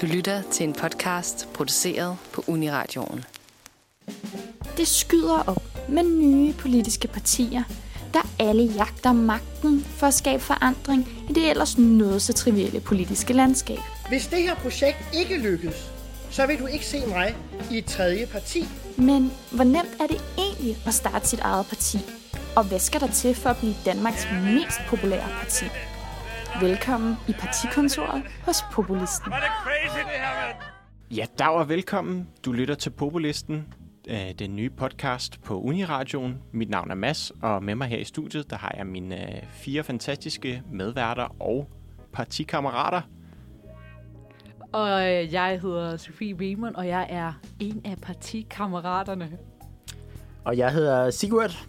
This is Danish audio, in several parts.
Du lytter til en podcast produceret på Uniradioen. Det skyder op med nye politiske partier, der alle jagter magten for at skabe forandring i det ellers noget så trivielle politiske landskab. Hvis det her projekt ikke lykkes, så vil du ikke se mig i et tredje parti. Men hvor nemt er det egentlig at starte sit eget parti? Og hvad skal der til for at blive Danmarks mest populære parti? Velkommen i partikontoret hos Populisten. Ja, dag og velkommen. Du lytter til Populisten, øh, den nye podcast på Uniradioen. Mit navn er Mads, og med mig her i studiet, der har jeg mine øh, fire fantastiske medværter og partikammerater. Og øh, jeg hedder Sofie Wiemann, og jeg er en af partikammeraterne. Og jeg hedder Sigurd,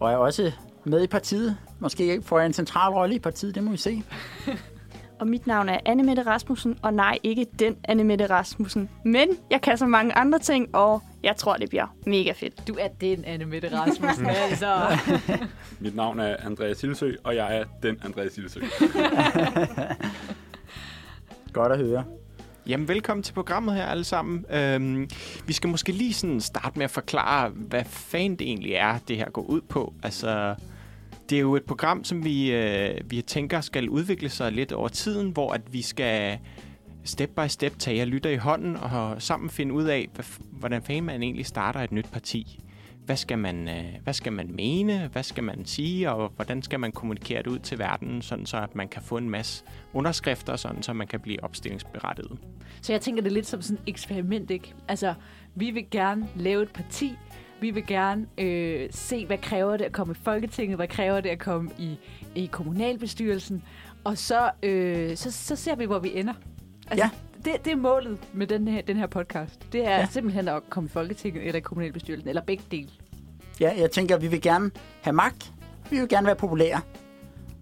og er også med i partiet. Måske får jeg en central rolle i partiet, det må vi se. Og mit navn er Anne Mette Rasmussen, og nej, ikke den Anne Mette Rasmussen. Men jeg kan så mange andre ting, og jeg tror, det bliver mega fedt. Du er den Anne Mette Rasmussen, altså. Mit navn er Andreas Silsø, og jeg er den Andreas Silsø. Godt at høre. Jamen, velkommen til programmet her alle sammen. Øhm, vi skal måske lige sådan starte med at forklare, hvad fanden det egentlig er, det her går ud på. Altså, det er jo et program, som vi, øh, vi tænker skal udvikle sig lidt over tiden, hvor at vi skal step by step tage jer lytter i hånden og sammen finde ud af, hvordan fanden man egentlig starter et nyt parti. Hvad skal, man, øh, hvad skal man mene? Hvad skal man sige? Og hvordan skal man kommunikere det ud til verden, sådan så at man kan få en masse underskrifter, sådan så man kan blive opstillingsberettiget? Så jeg tænker det er lidt som sådan et eksperiment, ikke? Altså, vi vil gerne lave et parti. Vi vil gerne øh, se, hvad kræver det at komme i Folketinget? Hvad kræver det at komme i, i kommunalbestyrelsen? Og så, øh, så, så ser vi, hvor vi ender. Altså, Ja. det, det er målet med den her, den her podcast. Det er Ja. simpelthen at komme i Folketinget eller i kommunalbestyrelsen, eller begge dele. Ja, jeg tænker, at vi vil gerne have magt. Vi vil gerne være populære.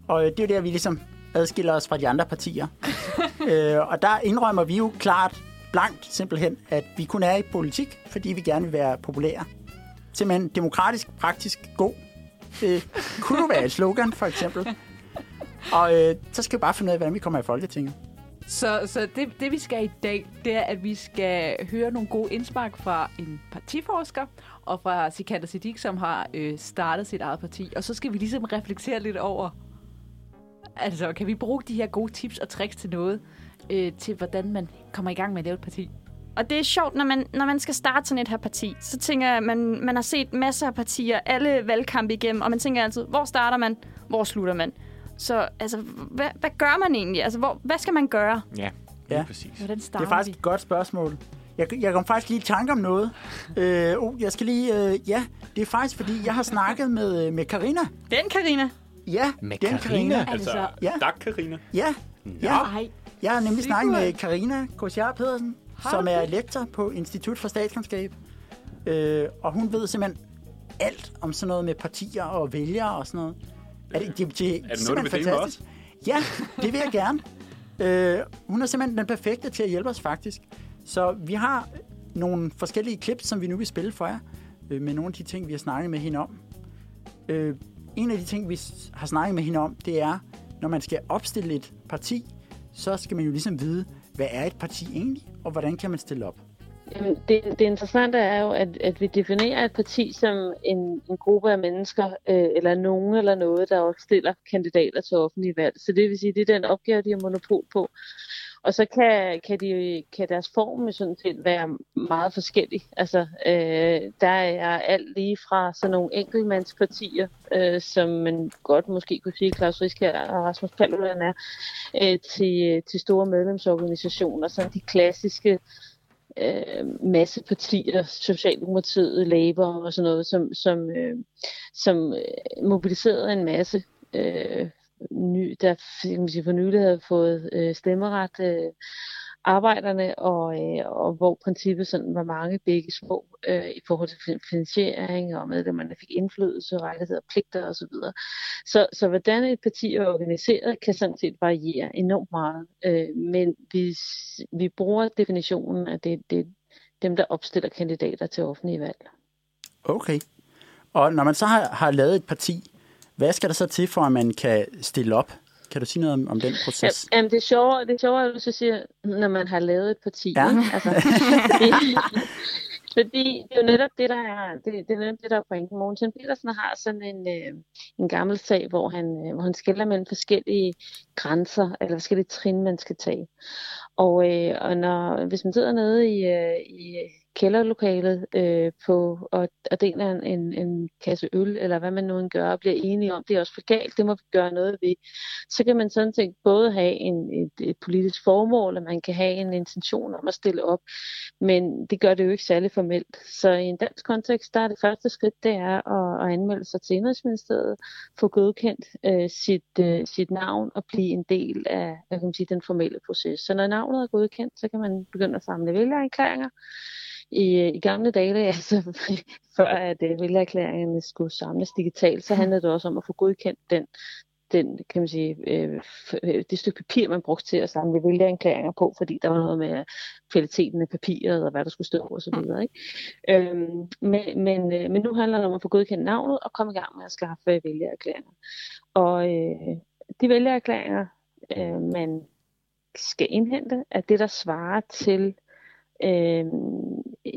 Og øh, det er jo der, vi ligesom adskiller os fra de andre partier. øh, og der indrømmer vi jo klart, blankt simpelthen, at vi kun er i politik, fordi vi gerne vil være populære. Simpelthen demokratisk, praktisk, god. Det kunne jo være et slogan, for eksempel. Og øh, så skal vi bare finde ud af, hvordan vi kommer i Folketinget. Så, så det, det, vi skal i dag, det er, at vi skal høre nogle gode indspark fra en partiforsker og fra Sikander Siddiq, som har øh, startet sit eget parti. Og så skal vi ligesom reflektere lidt over, altså kan vi bruge de her gode tips og tricks til noget, øh, til hvordan man kommer i gang med at lave et parti? Og det er sjovt, når man, når man skal starte sådan et her parti, så tænker jeg, at man, man har set masser af partier, alle valgkampe igennem, og man tænker altid, hvor starter man, hvor slutter man? Så altså, hvad, hvad gør man egentlig? Altså, hvor, hvad skal man gøre? Ja, Ja. præcis. Hvordan Det starter er faktisk et godt spørgsmål. Jeg, jeg kom faktisk lige i tanke om noget. Øh, oh, jeg skal lige... Øh, ja, det er faktisk, fordi jeg har snakket med, øh, med Karina. Den, Karina. Ja, Med den Karina? Altså, Ja. tak, Karina. Ja, ja. Ej, Jeg har nemlig snakket med Karina Kosjar Pedersen, Har som er lektor på Institut for Statskundskab. Øh, og hun ved simpelthen alt om sådan noget med partier og vælgere og sådan noget. Er det, det, det, Er det noget, du vil dele os? Ja, det vil jeg gerne. Øh, hun er simpelthen den perfekte til at hjælpe os faktisk. Så vi har nogle forskellige clips, som vi nu vil spille for jer, øh, med nogle af de ting, vi har snakket med hende om. Øh, en af de ting, vi har snakket med hende om, det er, når man skal opstille et parti, så skal man jo ligesom vide, hvad er et parti egentlig, og hvordan kan man stille op. Jamen, det, det interessante er jo, at, at vi definerer et parti som en, en gruppe af mennesker, øh, eller nogen eller noget, der opstiller kandidater til offentlige valg. Så det vil sige, det er den opgave, de har monopol på. Og så kan, kan, de, kan deres form sådan set være meget forskellig. Altså, øh, der er alt lige fra sådan nogle enkeltmandspartier, øh, som man godt måske kunne sige, Claus Riskær og Rasmus Paludan er, øh, til, til store medlemsorganisationer, sådan de klassiske øh, masse partier, Socialdemokratiet, Labour og sådan noget, som, som, øh, som øh, mobiliserede en masse øh, ny, der kan man sige, for nylig havde fået øh, stemmeret øh, arbejderne, og, øh, og hvor princippet sådan var mange begge små øh, i forhold til finansiering og medlemmerne fik indflydelse, rettigheder, pligter osv. Så, så, så hvordan et parti er organiseret, kan sådan set variere enormt meget. Øh, men hvis vi bruger definitionen, at det, det er dem, der opstiller kandidater til offentlige valg. Okay. Og når man så har, har lavet et parti, hvad skal der så til, for at man kan stille op? Kan du sige noget om, om den Ja, proces? jamen, det er sjovere, det er sjovere, at du så siger, når man har lavet et parti. Ja. Ikke? Altså, fordi, det er jo netop det, der er, det, det er netop det, der er pointen. Mogens Petersen har sådan en, øh, en gammel sag, hvor han, øh, hvor han skiller mellem forskellige grænser, eller forskellige trin, man skal tage. Og, øh, og når, hvis man sidder nede i, øh, i kælderlokalet øh, på, og, og deler en, en, en kasse øl, eller hvad man nu end gør, og bliver enige om, det er også for galt, det må vi gøre noget ved, så kan man sådan set både have en, et, et politisk formål, og man kan have en intention om at stille op, men det gør det jo ikke særlig formelt. Så i en dansk kontekst, der er det første skridt, det er at, at anmelde sig til Indrigsministeriet, få godkendt øh, sit, øh, sit navn og blive en del af hvad kan man sige, den formelle proces. Så når navnet er godkendt, så kan man begynde at samle vælgererklæringer. I, I gamle dage, altså før at øh, vælgererklæringerne skulle samles digitalt, så handlede det også om at få godkendt den den, kan man sige, øh, øh, det stykke papir, man brugte til at samle vælgererklæringer på, fordi der var noget med kvaliteten af papiret og hvad der skulle stå og så videre. Ikke? Øhm, men, men, øh, men nu handler det om at få godkendt navnet og komme i gang med at skaffe øh, vælgererklæringer. Og øh, de vælgererklæringer, øh, man skal indhente, er det, der svarer til øh,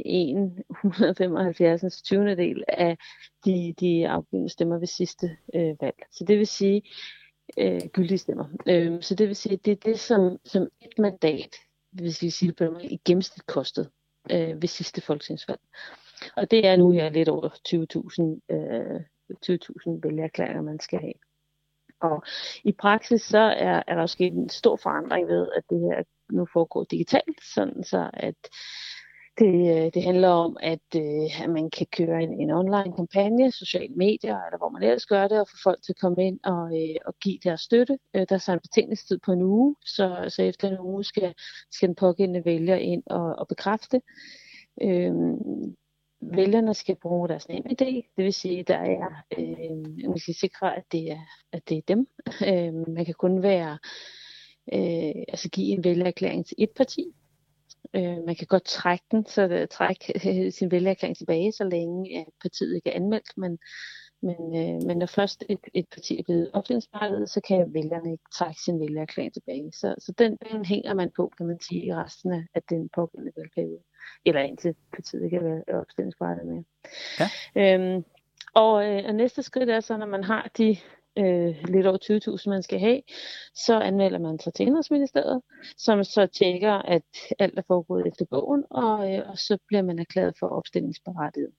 en 175. 20. del af de, de afgivende stemmer ved sidste øh, valg. Så det vil sige øh, gyldige stemmer. Øh, så det vil sige, det er det, som, som et mandat, hvis vi siger det på den måde, i gennemsnit kostede øh, ved sidste folketingsvalg. Og det er nu ja, lidt over 20.000 øh, 20.000 vælgererklæringer, man skal have. Og i praksis så er, er der jo sket en stor forandring ved, at det her nu foregår digitalt, sådan så at det, øh, det handler om, at, øh, at man kan køre en, en online kampagne, sociale medier, eller hvor man ellers gør det, og få folk til at komme ind og, øh, og give deres støtte. Øh, der er så en betingelsestid på en uge, så, så efter en uge skal, skal den pågældende vælger ind og, og bekræfte. Øh, vælgerne skal bruge deres nemme idé, det vil sige, der er, øh, man skal sikre, at det er, at det er dem. Øh, man kan kun være, øh, altså give en vælgererklæring til et parti. Øh, man kan godt trække den, så det, trække øh, sin vælgererklæring tilbage, så længe at partiet ikke er anmeldt, men men, øh, men når først et, et parti er blevet opstillingsberettiget, så kan vælgerne ikke trække sin vælgererklæring tilbage. Så, så den, den hænger man på, kan man sige, i resten af, af den pågældende valgperiode. Eller indtil partiet ikke er opstillingsberettiget mere. Ja. Øhm, og, øh, og næste skridt er så, når man har de øh, lidt over 20.000, man skal have, så anmelder man sig til Indrigsministeriet, som så tjekker, at alt er foregået efter bogen, og, øh, og så bliver man erklæret for opstillingsberettiget.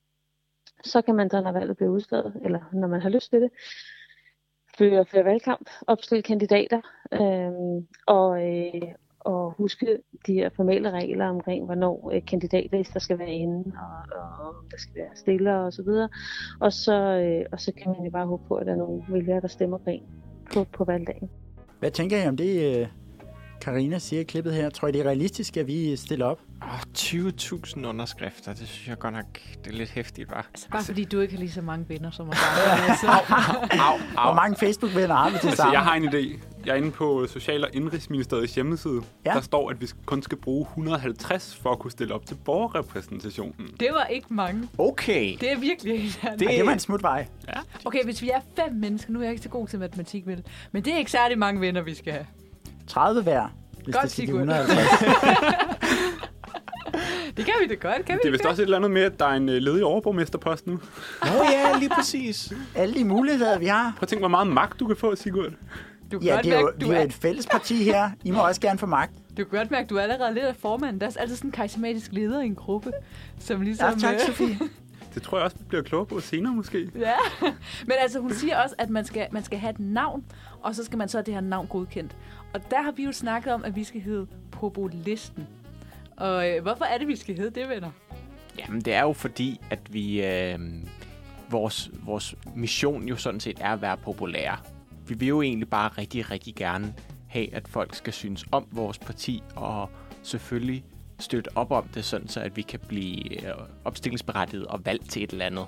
Så kan man så, når valget bliver udskrevet, eller når man har lyst til det, føre, føre valgkamp, opstille kandidater, øh, og, øh, og huske de her formelle regler omkring, hvornår øh, kandidatlister skal være inde, og, og om der skal være stiller og så videre. Og så, øh, og så kan man jo bare håbe på, at der er nogle vælgere, der stemmer på på, på valgdagen. Hvad tænker I om det, øh, Karina siger i klippet her? Tror I, det er realistisk, at vi stiller op? Oh, 20.000 underskrifter, det synes jeg godt nok, det er lidt hæftigt, var. Altså, bare fordi du ikke har lige så mange venner som os altså. Au, Hvor mange Facebook-venner har vi til Altså, sammen? jeg har en idé. Jeg er inde på Social- og Indrigsministeriets hjemmeside. Ja. Ja. Der står, at vi kun skal bruge 150 for at kunne stille op til borgerrepræsentationen. Det var ikke mange. Okay. Det er virkelig irriterende. Det, det var en smutvej. Okay, hvis vi er fem mennesker, nu er jeg ikke så god til matematik, vel? Men det er ikke særlig mange venner, vi skal have. 30 hver, hvis Godt, det skal give Sigurd. 150. Det kan vi da godt, kan vi Det er vist også et eller andet med, at der er en øh, ledig overborgmesterpost nu. Nå ja, lige præcis. Alle de muligheder, vi har. Prøv at tænke, hvor meget magt du kan få, Sigurd. Du kan Ja, godt det er jo, du, er et fælles parti her. I må også gerne få magt. du kan godt mærke, du er allerede lidt af formanden. Der er altid sådan en karismatisk leder i en gruppe, som ligesom... Ja, tak, øh, Sofie. Det tror jeg også, vi bliver klogere på senere måske. Ja, men altså hun siger også, at man skal, man skal have et navn, og så skal man så have det her navn godkendt. Og der har vi jo snakket om, at vi skal hedde Populisten. Og øh, hvorfor er det, vi skal hedde det, venner? Jamen, det er jo fordi, at vi... Øh, vores, vores mission jo sådan set er at være populære. Vi vil jo egentlig bare rigtig, rigtig gerne have, at folk skal synes om vores parti, og selvfølgelig støtte op om det, sådan så at vi kan blive øh, opstillingsberettiget og valgt til et eller andet.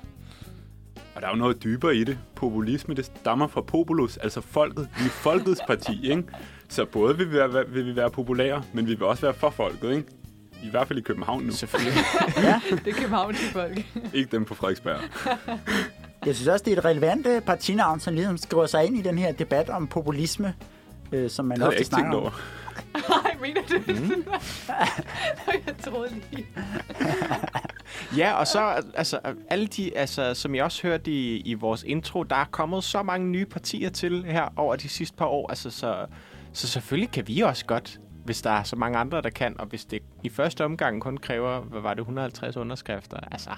Og der er jo noget dybere i det. Populisme, det stammer fra populus, altså folket. Vi er folkets parti, ikke? Så både vil vi, være, vil vi være populære, men vi vil også være for folket, ikke? I hvert fald i København nu. Selvfølgelig. Det er København til folk. Ikke dem på Frederiksberg. Jeg synes også, det er et relevant øh, partinavn, som ligesom skriver sig ind i den her debat om populisme. øh, som man Det ofte ikke snakker om. over. Nej, mener du det? Mm. jeg troede lige. Ja, og så altså, alle de, altså, som jeg også hørte i, i vores intro, der er kommet så mange nye partier til her over de sidste par år. Altså, så, så selvfølgelig kan vi også godt, hvis der er så mange andre, der kan. Og hvis det i første omgang kun kræver, hvad var det, 150 underskrifter. Altså,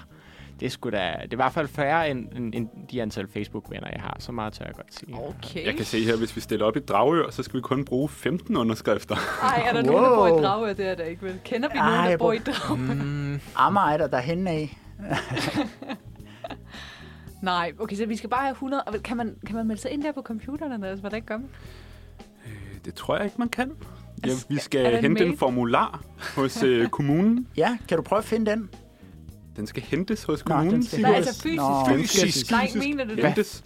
det sgu da, det er i hvert fald færre end, end, end de antal Facebook-venner, jeg har. Så meget tør jeg godt sige. Okay. Jeg kan se her, hvis vi stiller op i Dragør, så skal vi kun bruge 15 underskrifter. Ej, er der nogen, der bor i Wow. Dragør? Det er der ikke, vel? Kender vi Ej, nogen, der bor i Dragør? Mm, Amager er der derhen af. Nej, okay, så vi skal bare have 100. Og Kan man, kan man melde sig ind der på computeren, eller hvordan gør man? Det tror jeg ikke, man kan. Ja, Altså, vi skal en hente en formular hos øh, kommunen. Ja, kan du prøve at finde den? Den skal hentes hos Nå, kommunen. den skal Nej, altså fysisk. Nå, Fysisk. Nej, mener du det? Hentes.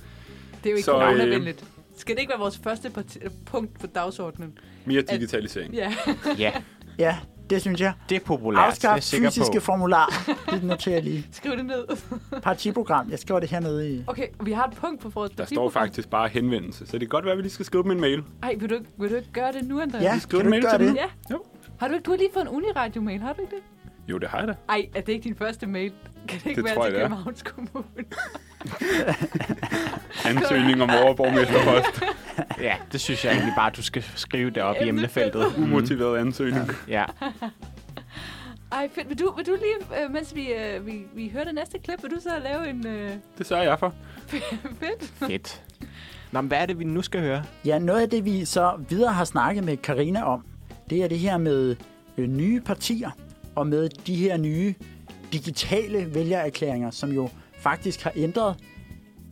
Det er jo ikke Så, øh, coronavenligt. Skal det ikke være vores første punkt på dagsordenen? Mere digitalisering. Ja. ja, Ja, det synes jeg. det er populært. det er Afskaf jeg sikker fysiske på. formular. Det noterer jeg lige. Skriv det ned. Partiprogram. Jeg skriver det hernede i... Okay, vi har et punkt på vores Der står faktisk bare henvendelse, så det kan godt være, at vi lige skal skrive dem en mail. Ej, vil du, ikke, vil du ikke gøre det nu, Andreas? Ja, skriver kan du en ikke mail gøre til det? dem. Ja. Jo. Har du ikke, du har lige fået en uniradio-mail, har du ikke det? Jo, det har jeg da. Ej, er det ikke din første mail? Kan det ikke Det være tror til det er. Københavns Kommune? Ansøgning om overborgmesterpost. Ja, det synes jeg egentlig bare, du skal skrive det op i Emnefeltet. emnefeltet. Umotiveret ansøgning. Ja. Ej, fedt. Vil du, vil du lige, øh, mens vi, øh, vi, vi hører det næste klip, vil du så lave en øh, Det sørger jeg for. fedt? Fedt. Nå, men hvad er det, vi nu skal høre? Ja, noget af det, vi så videre har snakket med Karina om, det er det her med øh, nye partier og med de her nye digitale vælgererklæringer, som jo faktisk har ændret,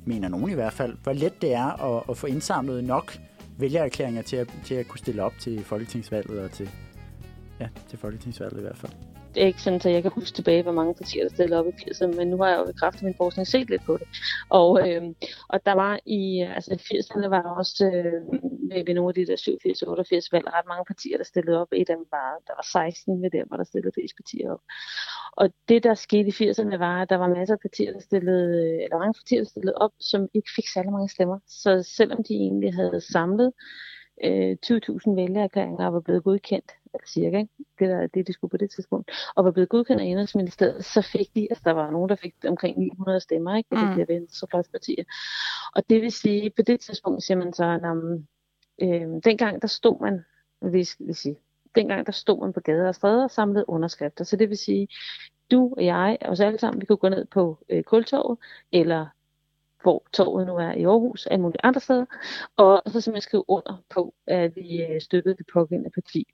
mener nogen i hvert fald, hvor let det er at, at få indsamlet nok vælgererklæringer til at, til at kunne stille op til folketingsvalget og til, ja, til folketingsvalget i hvert fald. Det er ikke sådan, at jeg kan huske tilbage, hvor mange partier, der stillede op i 80'erne, men nu har jeg jo ved kraft af min forskning set lidt på det. Og, øh, og der var i, altså 80'erne var der også øh, ved, nogle af de der 87-88 valg ret mange partier, der stillede op. Et af dem var, der var 16 ved der, hvor der stillede flest partier op. Og det, der skete i 80'erne, var, at der var masser af partier, der stillede, eller mange partier, der stillede op, som ikke fik særlig mange stemmer. Så selvom de egentlig havde samlet øh, 20.000 vælgererklæringer og var blevet godkendt, cirka, ikke? det er det, de skulle på det tidspunkt, og var blevet godkendt af Indrigsministeriet, så fik de, altså der var nogen, der fik omkring 900 stemmer, ikke? Det Mm. bliver venstrefløjspartier. Og det vil sige, på det tidspunkt siger man så, at um, øh, dengang der stod man, hvis, vil sige, dengang der stod man på gader og stræder og samlede underskrifter. Så det vil sige, du og jeg, os alle sammen, vi kunne gå ned på øh, Kultorvet, eller hvor torvet nu er i Aarhus, og alle mulige andre steder, og så simpelthen skrive under på, at vi øh, støttede det pågældende parti.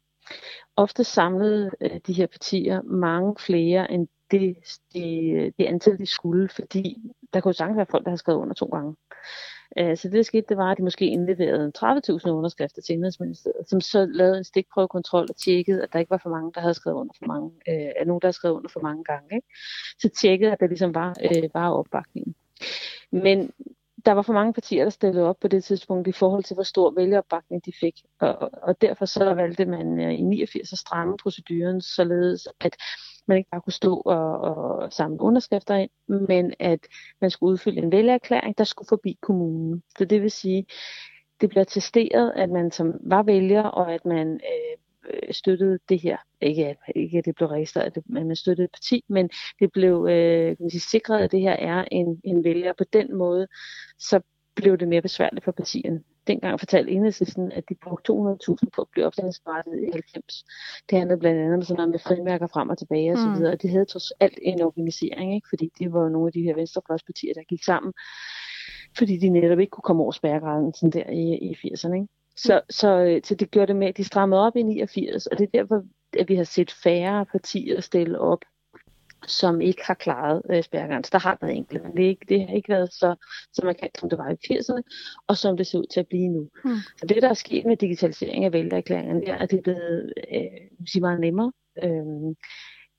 Ofte samlede øh, de her partier mange flere end det, det, det antal, de skulle, fordi der kunne sagtens være folk, der har skrevet under to gange. Øh, Så det, der skete, det var, at de måske indleverede 30.000 underskrifter til Indrigsministeriet, som så lavede en stikprøvekontrol og tjekkede, at der ikke var for mange, der havde skrevet under for mange, øh, at nogen, der havde skrevet under for mange gange. Ikke? Så tjekkede, at der ligesom var, øh, var opbakningen. Men der var for mange partier, der stillede op på det tidspunkt i forhold til, hvor stor vælgeropbakning de fik. Og, og derfor så valgte man øh, i 89 at stramme proceduren, således at man ikke bare kunne stå og, og samle underskrifter ind, men at man skulle udfylde en vælgererklæring, der skulle forbi kommunen. Så det vil sige, det bliver testeret, at man som var vælger, og at man øh, øh, støttede det her. Ikke ikke at det blev registreret, at man støttede et parti, men det blev øh, kan man sige, sikret, at det her er en, en vælger. På den måde, så blev det mere besværligt for partierne. Dengang fortalte Enhedslisten, at de brugte 200.000 på at blive opstillingsberettiget i 90. Det handlede blandt andet om sådan noget med frimærker frem og tilbage og så Mm. de havde trods alt en organisering, ikke? fordi det var jo nogle af de her venstrefløjspartier, der gik sammen, fordi de netop ikke kunne komme over spærregrænsen der i, i 80'erne. Ikke? Så, så, øh, så det gjorde det med, at de strammede op i 89, og det er derfor, at vi har set færre partier stille op, som ikke har klaret øh, spærregrænsen. Der har været enkelte, men det, ikke, det har ikke været så, så markant, som det var i 80'erne, og som det ser ud til at blive nu. Hmm. Så det, der er sket med digitalisering af vælgererklæringerne, det er, at det er blevet øh, meget nemmere. Øh,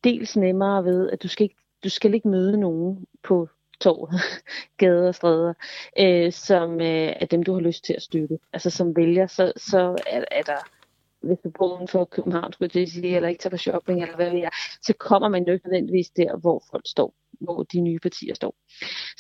dels nemmere ved, at du skal ikke, du skal ikke møde nogen på tog, gader og stræder, øh, som øh, er dem, du har lyst til at støtte. Altså som vælger, så, så er, er der hvis du bor uden for København, skulle jeg til sige, eller ikke tager på shopping, eller hvad ved jeg, så kommer man jo ikke nødvendigvis der, hvor folk står. hvor de nye partier står.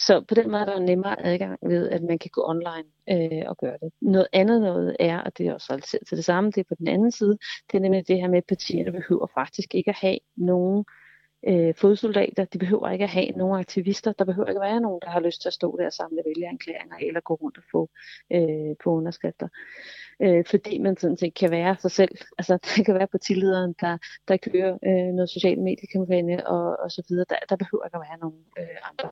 Så på den måde er der en nemmere adgang ved, at man kan gå online øh, og gøre det. Noget andet noget er, og det er også relateret til det samme, det er på den anden side, det er nemlig det her med, at partierne behøver faktisk ikke at have nogen øh, Øh, fodsoldater. De behøver ikke at have nogen aktivister. Der behøver ikke være nogen, der har lyst til at stå der og samle vælgererklæringer eller gå rundt og få øh, på underskrifter. Øh, fordi man sådan set kan være sig selv. Altså, der kan være partilederen, der, der kører øh, noget social mediekampagne og, og så videre. Der, der behøver ikke at være nogen øh, andre.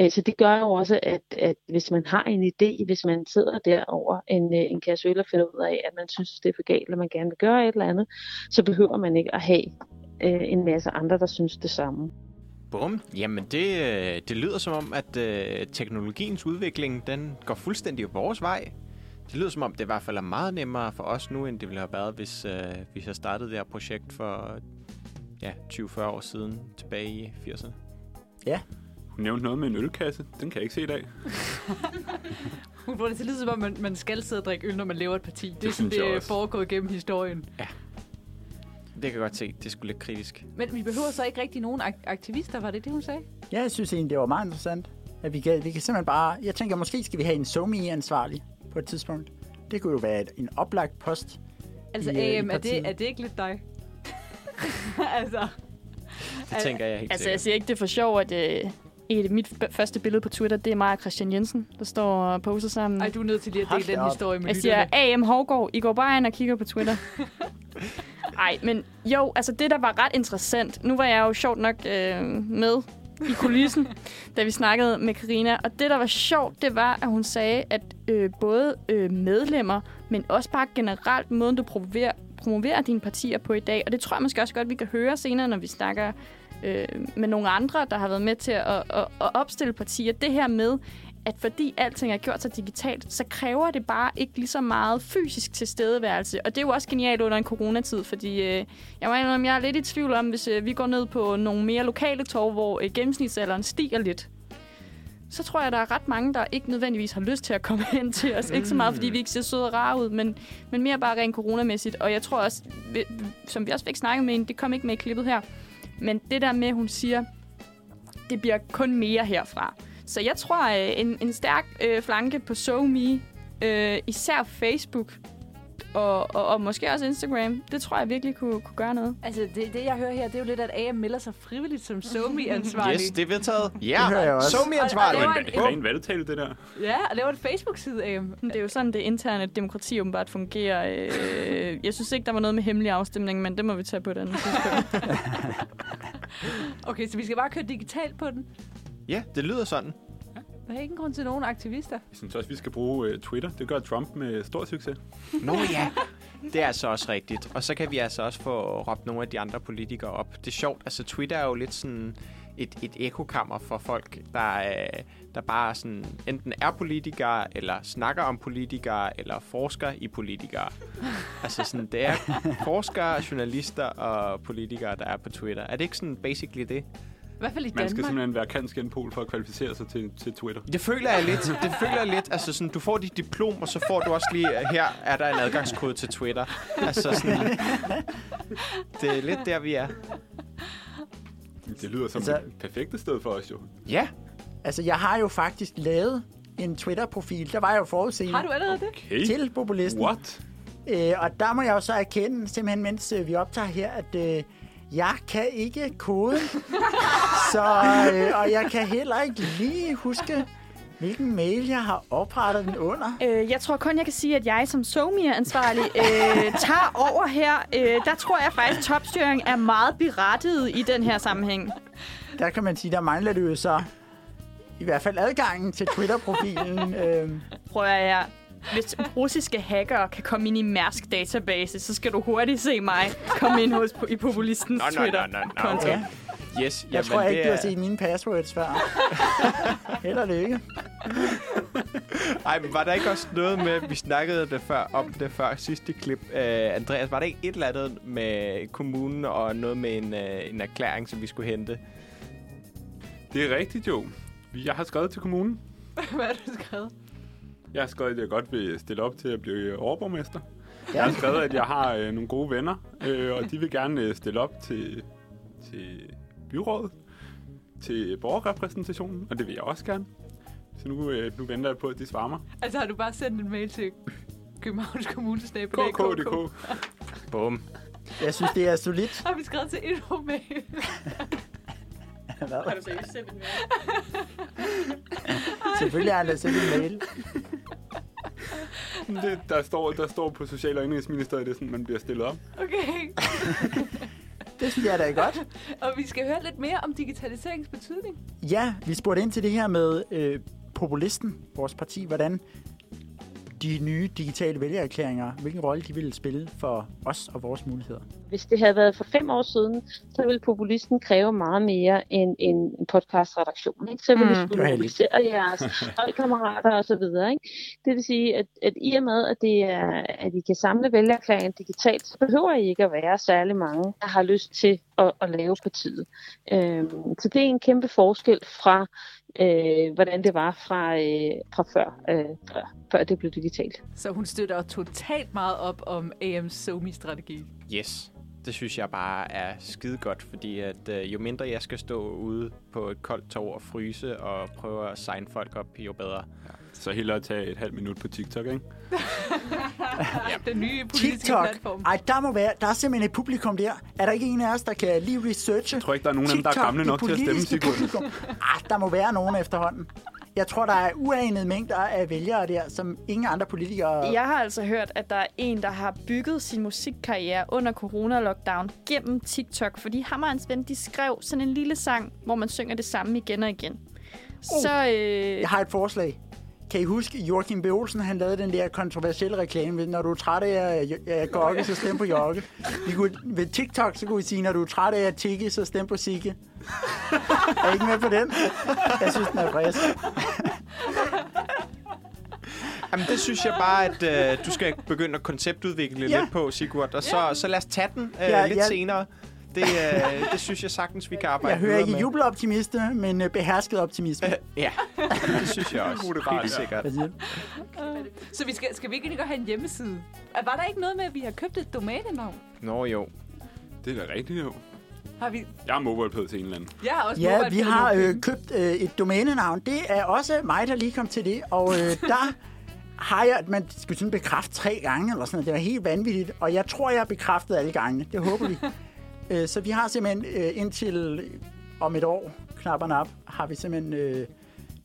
Øh, så det gør jo også, at, at hvis man har en idé, hvis man sidder der over en, øh, en kasse øl og finder ud af, at man synes, det er for galt, og man gerne vil gøre et eller andet, så behøver man ikke at have øh, en masse andre, der synes det samme. Bum. Jamen, det, øh, det lyder som om, at øh, teknologiens udvikling, den går fuldstændig vores vej. Det lyder som om, det i hvert fald er meget nemmere for os nu, end det ville have været, hvis, øh, hvis jeg startede det her projekt for ja, 20-40 år siden, tilbage i 80'erne. Hun nævnte noget med en ølkasse. Den kan jeg ikke se i dag. Hun får det til at lyde som om, man, man skal sidde og drikke øl, når man laver et parti. Det, det er sådan, det er foregået gennem historien. Det kan jeg godt se. Det sgu lidt kritisk. Men vi behøver så ikke rigtig nogen ak- aktivister, var det det, hun sagde? Ja, jeg synes egentlig, det var meget interessant. At vi kan, vi kan simpelthen bare... Jeg tænker, måske skal vi have en somi-ansvarlig på et tidspunkt. Det kunne jo være et, en oplagt post. Altså, I, øh, i AM, er det, er det ikke lidt dig? altså, Det tænker jeg helt Altså, sikkert. jeg siger ikke, det er for sjov, at øh, et mit første billede på Twitter, det er mig og Christian Jensen, der står og poser sammen. ej, du er nødt til lige at Hold dele da den op. historie med Jeg siger. AM Hovgaard. I går bare ind og kigger på Twitter. Ej, men jo, altså det, der var ret interessant. Nu var jeg jo sjovt nok øh, med i kulissen, da vi snakkede med Karina. Og det, der var sjovt, det var, at hun sagde, at øh, både øh, medlemmer, men også bare generelt måden, du promoverer, promoverer dine partier på i dag. Og det tror jeg måske også godt, vi kan høre senere, når vi snakker øh, med nogle andre, der har været med til at, at, at opstille partier. Det her med, at fordi alting er gjort så digitalt, så kræver det bare ikke lige så meget fysisk tilstedeværelse. Og det er jo også genialt under en coronatid, fordi øh, jeg må indrømme, jeg er lidt i tvivl om, hvis øh, vi går ned på nogle mere lokale torv, hvor øh, gennemsnitsalderen stiger lidt, så tror jeg, der er ret mange, der ikke nødvendigvis har lyst til at komme hen til os. Ikke så meget, fordi vi ikke ser søde og rare ud, men, men mere bare rent coronamæssigt. Og jeg tror også, vi- som vi også fik snakket med hende, det kom ikke med i klippet her, men det der med, hun siger, det bliver kun mere herfra. Så jeg tror, øh, en, en stærk øh, flanke på SoMe, øh, især Facebook, og, og, og måske også Instagram, det tror jeg virkelig kunne, kunne gøre noget. Altså, det, det, jeg hører her, det er jo lidt, at AM melder sig frivilligt som somi-ansvarlig. Yes, det er vedtaget. Ja, Det hører jeg også. så mere ansvarlig. Og- og Det det er en ren valgtale, det der. Ja, og laver en Facebook-side, AM. Det er jo sådan, det interne demokrati åbenbart fungerer. Øh, jeg synes ikke, der var noget med hemmelig afstemning, men det må vi tage på et andet tidspunkt. Okay, så vi skal bare køre digitalt på den. Ja, det lyder sådan. Der er ingen grund til nogen aktivister. Jeg synes også, vi skal bruge uh, Twitter. Det gør Trump med stor succes. Nå ja, det er altså også rigtigt. Og så kan vi altså også få råbt nogle af de andre politikere op. Det er sjovt, altså Twitter er jo lidt sådan et, et ekokammer for folk, der, øh, der bare sådan enten er politikere, eller snakker om politikere, eller forsker i politikere. altså sådan, det er forskere, journalister og politikere, der er på Twitter. Er det ikke sådan basically det? Hvert fald i Man skal Danmark. simpelthen være kanskendpol for at kvalificere sig til, til Twitter. Det føler jeg lidt. Det føler jeg lidt. Altså sådan, du får dit diplom, og så får du også lige, her er der en adgangskode til Twitter. Altså sådan, det er lidt der, vi er. Det lyder som Altså- altså, et perfekt sted for os jo. Ja, Altså, jeg har jo faktisk lavet en Twitter-profil. Der var jeg jo forudseende Har du allerede det? Okay. til populisten. What? Øh, og der må jeg jo så erkende, simpelthen mens øh, vi optager her, at øh, jeg kan ikke koden. så, øh, og jeg kan heller ikke lige huske, hvilken mail jeg har oprettet den under. Øh, jeg tror kun, jeg kan sige, at jeg som SoMe-ansvarlig øh, tager over her. Øh, der tror jeg faktisk, at topstyring er meget berettiget i den her sammenhæng. Der kan man sige, der mangler det jo så i hvert fald adgangen til Twitter-profilen. øh, Prøver jeg hvis russiske hackere kan komme ind i Mærsk database, så skal du hurtigt se mig komme ind hos i populistens nå, Twitter. nå, nå. konto. ja. yes. Jeg tror ikke, det du har er- set mine passwords før. Held og lykke. Ej, men var der ikke også noget med, vi snakkede det før, om det før sidste klip, uh, Andreas, var der ikke et eller andet med kommunen og noget med en, uh, en erklæring, som vi skulle hente? Det er rigtigt jo. Vi- Jeg har skrevet til kommunen. Hvad har du skrevet? Jeg har skrevet, at jeg godt vil stille op til at blive overborgmester. Jeg har skrevet, at jeg har øh, nogle gode venner, øh, og de vil gerne øh, stille op til, til byrådet. til borgerrepræsentationen, og det vil jeg også gerne. Så nu, øh, nu venter jeg på, at de svarer mig. Altså har du bare sendt en mail til Københavns Kommune KK.dk. Bum. Jeg synes, det er solidt. Har vi skrevet til info mail? Hvad? Har du seriøst sendt en mail? Selvfølgelig har han da sendt en mail. Det, der, står, der står på Social- og Indrigsministeriet, det er sådan, man bliver stillet op. Okay. Det synes jeg da er godt. Og vi skal høre lidt mere om digitaliseringens betydning. Ja, vi spurgte ind til det her med øh, populisten, vores parti, hvordan de nye digitale vælgererklæringer, hvilken rolle de ville spille for os og vores muligheder. Hvis det havde været for fem år siden, så ville populisten kræve meget mere end en en podcastredaktion. Ikke? Så ville Mm. skulle mobilisere jeres holdkammerater og så videre. Ikke? Det vil sige, at, at i og med, at, det er, at I kan samle vælgererklæringer digitalt, så behøver I ikke at være særlig mange, der har lyst til at, at lave partiet. Øhm, så det er en kæmpe forskel fra, øh, hvordan det var fra, øh, fra før, øh, før, før det blev digitalt. Så hun støtter totalt meget op om AM's SoMe-strategi. Yes. Det synes jeg bare er skide godt, fordi at øh, jo mindre jeg skal stå ude på et koldt tog og fryse og prøve at signe folk op, jo bedre. Så hellere tage et halvt minut på TikTok, ikke? Den nye politiske TikTok. platform. Ej, der må være, der er simpelthen et publikum der. Er der ikke en af os, der kan lige researche Jeg tror ikke, der er nogen af dem, der er TikTok, gamle nok til at stemme, publikum? Ah, der må være nogen efterhånden. Jeg tror, der er uanede mængder af vælgere der, som ingen andre politikere... Jeg har altså hørt, at der er en, der har bygget sin musikkarriere under corona-lockdown gennem TikTok, fordi ham og hans ven, de skrev sådan en lille sang, hvor man synger det samme igen og igen. Så øh, Jeg har et forslag. Kan I huske, Joachim B. Olsen, han lavede den der kontroversielle reklame, med, når du er træt af at at gokke, så stem på Jokke. Vi kunne, ved TikTok, så kunne vi sige, når du er træt af at tikke, så stem på Sigge. er I ikke med på den? Jeg synes, den er frisk. Jamen, det synes jeg bare, at øh, du skal begynde at konceptudvikle Ja. lidt på, Sigurd. Og så, så lad os tage den øh, Ja, lidt ja. senere. Det, øh, det synes jeg sagtens, vi kan arbejde Jeg hører ikke med. jubeloptimiste, men øh, behersket optimisme. Ja, det synes jeg også. Helt ja. sikkert. Hvad siger du? Så vi skal, skal vi ikke lige godt have en hjemmeside? Var der ikke noget med, at vi har købt et domænenavn? Nå jo. Det er da rigtigt, jo. Har vi? Jeg er mobile til en eller anden. Jeg har også Ja, vi har øh, købt øh, et domænenavn. Det er også mig, der lige kom til det. Og øh, der har jeg... Man skulle sådan bekræfte tre gange eller sådan noget. Det var helt vanvittigt. Og jeg tror, jeg har bekræftet alle gangene. Det håber vi. Øh, så vi har simpelthen øh, indtil om et år, knap og nap, har vi simpelthen øh,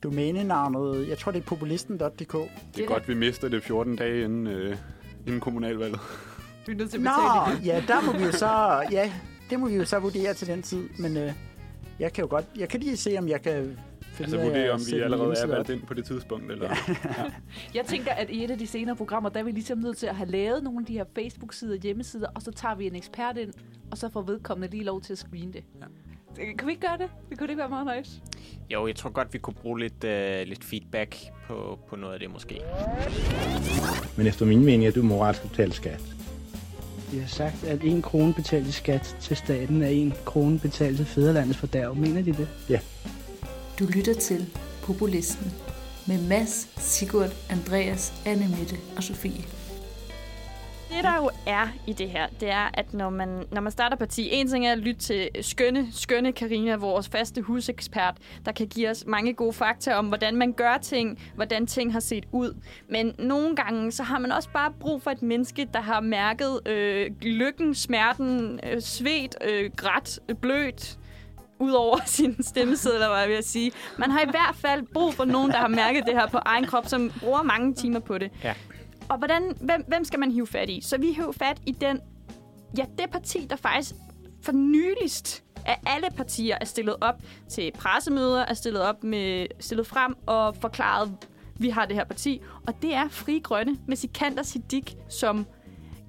domænenavnet. Jeg tror, det er populisten.dk. Det er godt, vi mister det 14 dage inden, øh, inden kommunalvalget. Vi er nødt til at Nå, det. ja, der må vi jo så... Ja, det må vi jo så vurdere til den tid. Men øh, jeg kan jo godt... Jeg kan lige se, om jeg kan Altså af vurdere, at om vi allerede er valgt ind på det tidspunkt. Eller? Jeg tænker, at i et af de senere programmer, der er vi ligesom nødt til at have lavet nogle af de her Facebook-sider, hjemmesider, og så tager vi en ekspert ind, og så får vedkommende lige lov til at screene det. Ja. Kan vi ikke gøre det? Det kunne det ikke være meget nice? Jo, jeg tror godt, vi kunne bruge lidt, øh, lidt feedback på, på noget af det måske. Men efter min mening er du moralsk at betale skat. De har sagt, at en krone betalt i skat til staten er en krone betalt til fædrelandets fordærv. Mener de det? Du lytter til Populisten med Mads, Sigurd, Andreas, Anne Mette og Sofie. Det, der jo er i det her, det er, at når man, når man starter parti, en ting er at lytte til skønne, skønne Karina, vores faste husekspert, der kan give os mange gode fakta om, hvordan man gør ting, hvordan ting har set ud. Men nogle gange, så har man også bare brug for et menneske, der har mærket øh, lykken, smerten, øh, svedt, øh, grædt, øh, blødt, ud over sin stemmeseddel, var jeg ved at sige. Man har i hvert fald brug for nogen, der har mærket det her på egen krop, som bruger mange timer på det. Ja. Og hvordan, hvem, hvem skal man hive fat i? Så vi hiver fat i den, ja, det parti, der faktisk for nyligst af alle partier er stillet op til pressemøder, er stillet op med stillet frem og forklaret, vi har det her parti. Og det er Fri Grønne med Sikander Siddiq som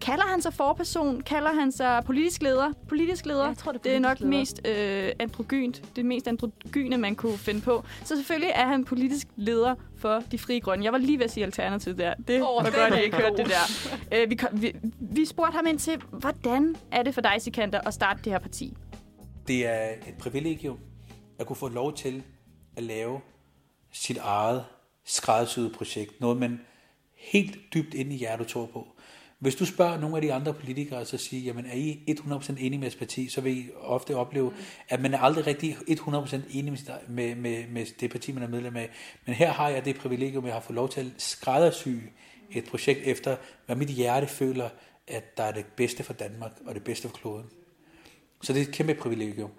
Kalder han sig forperson? Kalder han sig politisk leder? Politisk leder? Jeg tror, det er det er nok politisk mest øh, androgynt. Det mest androgyne, man kunne finde på. Så selvfølgelig er han politisk leder for de frie grønne. Jeg var lige ved at sige alternativ der. Det oh, var godt, jeg ikke hørte det der. Øh, vi, kom, vi, vi spurgte ham ind til, hvordan er det for dig, Sikander, at starte det her parti? Det er et privilegium at kunne få lov til at lave sit eget skræddersyede projekt. Noget, man helt dybt inde i hjertet tror på. Hvis du spørger nogle af de andre politikere, så siger, jamen er I 100% enige med jeres parti, så vil I ofte opleve, at man er aldrig rigtig 100% enig med, med, med, med det parti, man er medlem af. Men her har jeg det privilegium, at jeg har fået lov til at skræddersy et projekt efter, hvad mit hjerte føler, at der er det bedste for Danmark og det bedste for kloden. Så det er et kæmpe privilegium.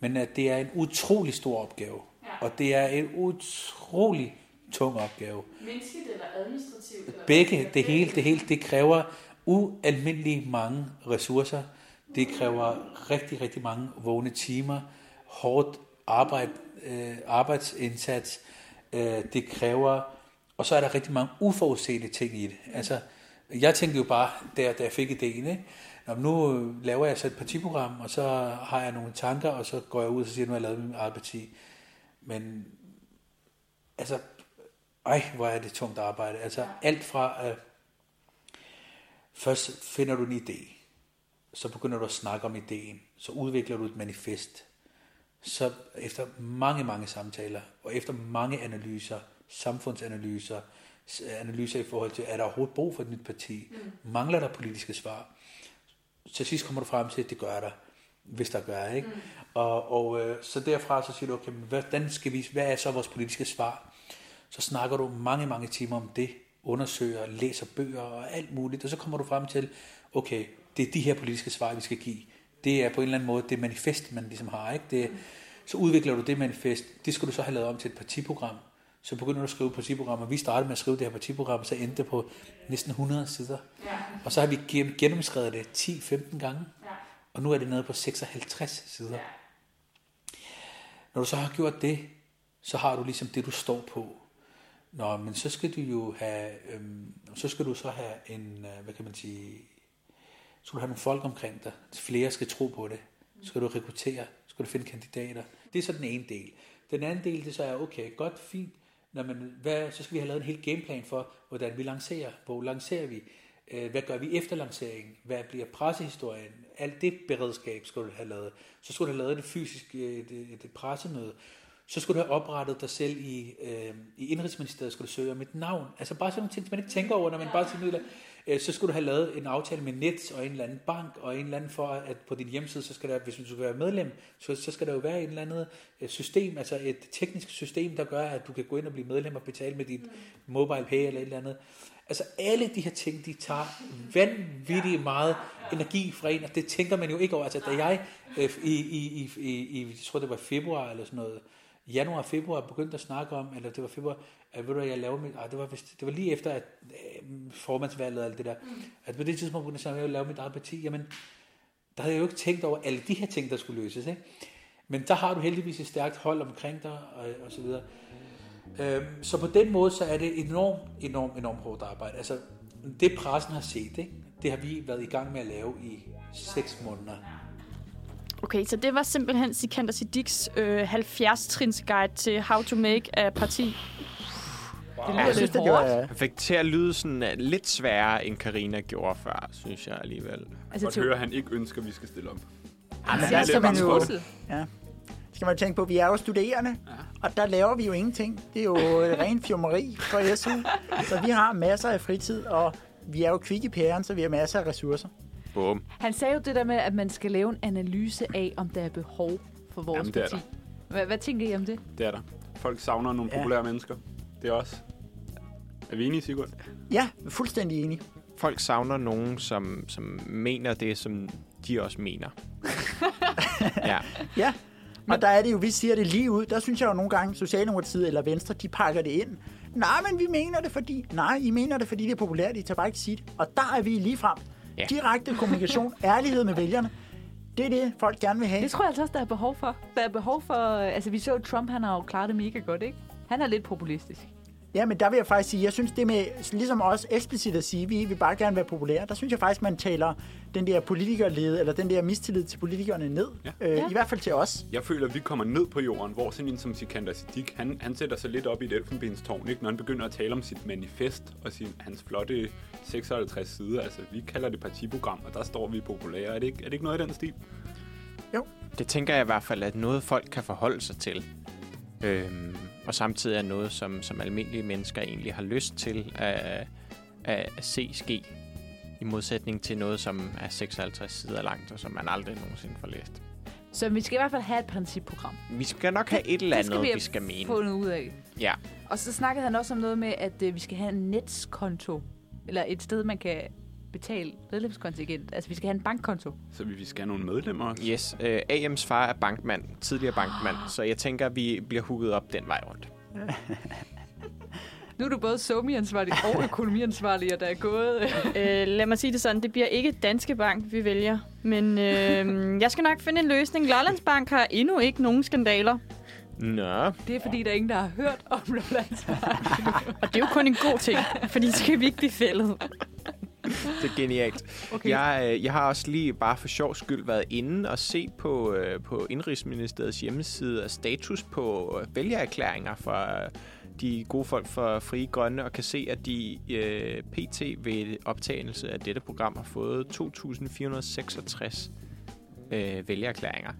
Men at det er en utrolig stor opgave. Og det er en utrolig tung opgave. Menneskeligt eller administrativt? Eller Begge, det hele, det hele, det kræver ualmindeligt mange ressourcer. Det kræver rigtig, rigtig mange vågne timer, hårdt arbejde, øh, arbejdsindsats. Øh, det kræver, og så er der rigtig mange uforudsete ting i det. Altså, jeg tænkte jo bare, der, da jeg fik idéen, ikke? Nå, nu laver jeg så et partiprogram, og så har jeg nogle tanker, og så går jeg ud og siger, nu har jeg lavet mit eget parti. Men altså, ej, hvor er det tungt arbejde. Altså alt fra, øh, først finder du en idé, så begynder du at snakke om ideen, så udvikler du et manifest. Så efter mange, mange samtaler, og efter mange analyser, samfundsanalyser, analyser i forhold til, er der overhovedet brug for et nyt parti? Mm. Mangler der politiske svar? Til sidst kommer du frem til, at det gør der, hvis der gør, ikke? Mm. Og, og øh, så derfra så siger du, okay, hvordan skal vi, hvad er så vores politiske svar? Så snakker du mange, mange timer om det, undersøger, læser bøger og alt muligt, og så kommer du frem til, okay, det er de her politiske svar, vi skal give. Det er på en eller anden måde det manifest, man ligesom har, ikke? Det, så udvikler du det manifest, det skal du så have lavet om til et partiprogram. Så begynder du at skrive partiprogrammer. Vi startede med at skrive det her partiprogram, så endte det på næsten 100 sider. Ja. Og så har vi gen- gennemskrevet det 10-15 gange. Ja. Og nu er det nede på 56 sider. Når du så har gjort det, så har du ligesom det, du står på. Nå, men så skal du jo have, øhm, så skal du så have en, øh, hvad kan man sige, så skal du have nogle folk omkring dig. Flere skal tro på det. Så skal du rekruttere, så skal du finde kandidater. Det er så den ene del. Den anden del, det så er, okay, godt, fint. Nå, men hvad, så skal vi have lavet en hel gameplan for, hvordan vi lancerer. Hvor lancerer vi? Øh, Hvad gør vi efter lanceringen? Hvad bliver pressehistorien? Alt det beredskab skal du have lavet. Så skulle du have lavet et fysisk øh, et, et, et pressemøde. Så skulle du have oprettet dig selv i, øh, i Indrigsministeriet, skulle du søge om et navn. Altså bare sådan nogle ting, som man ikke tænker over, når man bare midler. Øh, så skulle du have lavet en aftale med Nets og en eller anden bank, og en eller anden for, at på din hjemmeside, så skal der, hvis du skal være medlem, så, så skal der jo være et eller andet øh, system, altså et teknisk system, der gør, at du kan gå ind og blive medlem og betale med dit mobile pay eller et eller andet. Altså alle de her ting, de tager vanvittigt meget energi fra en, og det tænker man jo ikke over. Altså da jeg øh, i, i, i, i, i, jeg tror det var februar eller sådan noget, januar februar begyndte at snakke om, eller det var februar, at ved du jeg laver mit, ej, det var, vist, det var lige efter at øh, formandsvalget og alt det der, at på det tidspunkt begyndte jeg snakke om, at jeg lave mit eget parti, jamen, der havde jeg jo ikke tænkt over alle de her ting, der skulle løses, ikke? Men der har du heldigvis et stærkt hold omkring dig, og, og så videre. Øhm, så på den måde, så er det enormt, enormt, enormt hårdt arbejde. Altså, det pressen har set, ikke? det har vi været i gang med at lave i seks måneder. Okay, så det var simpelthen Sikander Siddiqs øh, 70-trins guide til how to make a parti. Det lyder lidt hårdt. Jeg fik til at lyde sådan uh, lidt sværere, end Karina gjorde før, synes jeg alligevel. Altså, Altså, to- høre, at han ikke ønsker, at vi skal stille op. Der det skal man jo, ja. skal man tænke på, vi er jo studerende, ja. og der laver vi jo ingenting. Det er jo øh, ren fjumeri for SU. Så vi har masser af fritid, og vi er jo kvikke i pæren, så vi har masser af ressourcer. Bum. Han sagde jo det der med, at man skal lave en analyse af, om der er behov for vores Jamen, det er parti. Hvad, hvad tænker I om det? Det er der. Folk savner nogle Ja. populære mennesker. Det er os. Er vi enige, Sigurd? Ja, fuldstændig enig. Folk savner nogen, som, som mener det, som de også mener. ja. Ja, og der er det jo, vi siger det lige ud. Der synes jeg jo nogle gange, Socialdemokratiet eller Venstre, de pakker det ind. Nej, men vi mener det, fordi... Nej, I mener det, fordi det er populært. I tager bare ikke sige det. Og der er vi lige frem. Ja. Direkte kommunikation, ærlighed med vælgerne. Det er det, folk gerne vil have. Det tror jeg altså også, der er behov for. Der er behov for... Altså, vi så Trump, han har jo klaret det mega godt, ikke? Han er lidt populistisk. Ja, men der vil jeg faktisk sige, jeg synes det med, ligesom også eksplicit at sige, vi vil bare gerne være populære, der synes jeg faktisk, man taler den der politikerlede, eller den der mistillid til politikerne ned. Ja. Øh, Ja. I hvert fald til os. Jeg føler, at vi kommer ned på jorden, hvor sådan en som Sikander Siddiq, han, han sætter sig lidt op i et elfenbenstårn, ikke? når han begynder at tale om sit manifest og sin, hans flotte 56 sider. Altså, vi kalder det partiprogram, og der står vi populære. Er det ikke, er det ikke noget i den stil? Det tænker jeg i hvert fald, at noget folk kan forholde sig til. Øhm, og samtidig er noget, som, som almindelige mennesker egentlig har lyst til at, at, at se ske. I modsætning til noget, som er 56 sider langt, og som man aldrig nogensinde får læst. Så vi skal i hvert fald have et principprogram. Vi skal nok have et eller Det skal andet, vi vi, skal mene. fundet ud af. Ja. Og så snakkede han også om noget med, at øh, vi skal have en netskonto. Eller et sted, man kan betale medlemskontingent. Altså, vi skal have en bankkonto. Så vi, vi skal have nogle medlemmer også. Yes, øh, AM's far er bankmand, tidligere bankmand, så jeg tænker, vi bliver hugget op den vej rundt. Nu er du både somi-ansvarlig og økonomiansvarlig, og der er gået... øh, lad mig sige det sådan, det bliver ikke Danske Bank, vi vælger. Men øh, jeg skal nok finde en løsning. Lollands Bank har endnu ikke nogen skandaler. Nå. Det er fordi, der er ingen, der har hørt om Lollands Bank. Og det er jo kun en god ting, fordi så skal vi ikke blive fældet. Det er genialt. Okay. Jeg, øh, jeg har også lige bare for sjov skyld været inde og se på, øh, på Indrigsministeriets hjemmeside af status på øh, vælgererklæringer fra øh, de gode folk fra Frie Grønne, og kan se, at de øh, pt. ved optagelse af dette program har fået 2.466 øh, vælgererklæringer.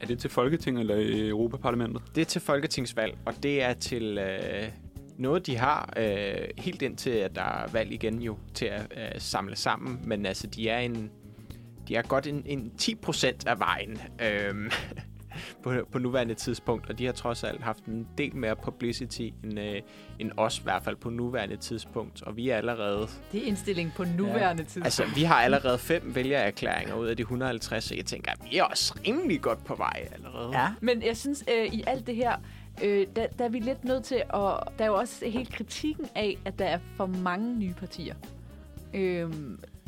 Er det til Folketinget eller i Europaparlamentet? Det er til folketingsvalg, og det er til øh, noget, de har øh, helt indtil, at der er valg igen jo, til at øh, samle sammen. Men altså, de er en, de er godt en, en 10 procent af vejen øh, på, på nuværende tidspunkt, og de har trods alt haft en del mere publicity end, øh, end os, i hvert fald på nuværende tidspunkt. Og vi er allerede... Det er indstilling på nuværende ja. tidspunkt. Altså, vi har allerede fem vælgererklæringer ud af de 150, så jeg tænker, at vi er også rimelig godt på vej allerede. Ja. Men jeg synes, øh, i alt det her, øh, der, der er vi lidt nødt til at... Der er jo også helt kritikken af, at der er for mange nye partier. Øh,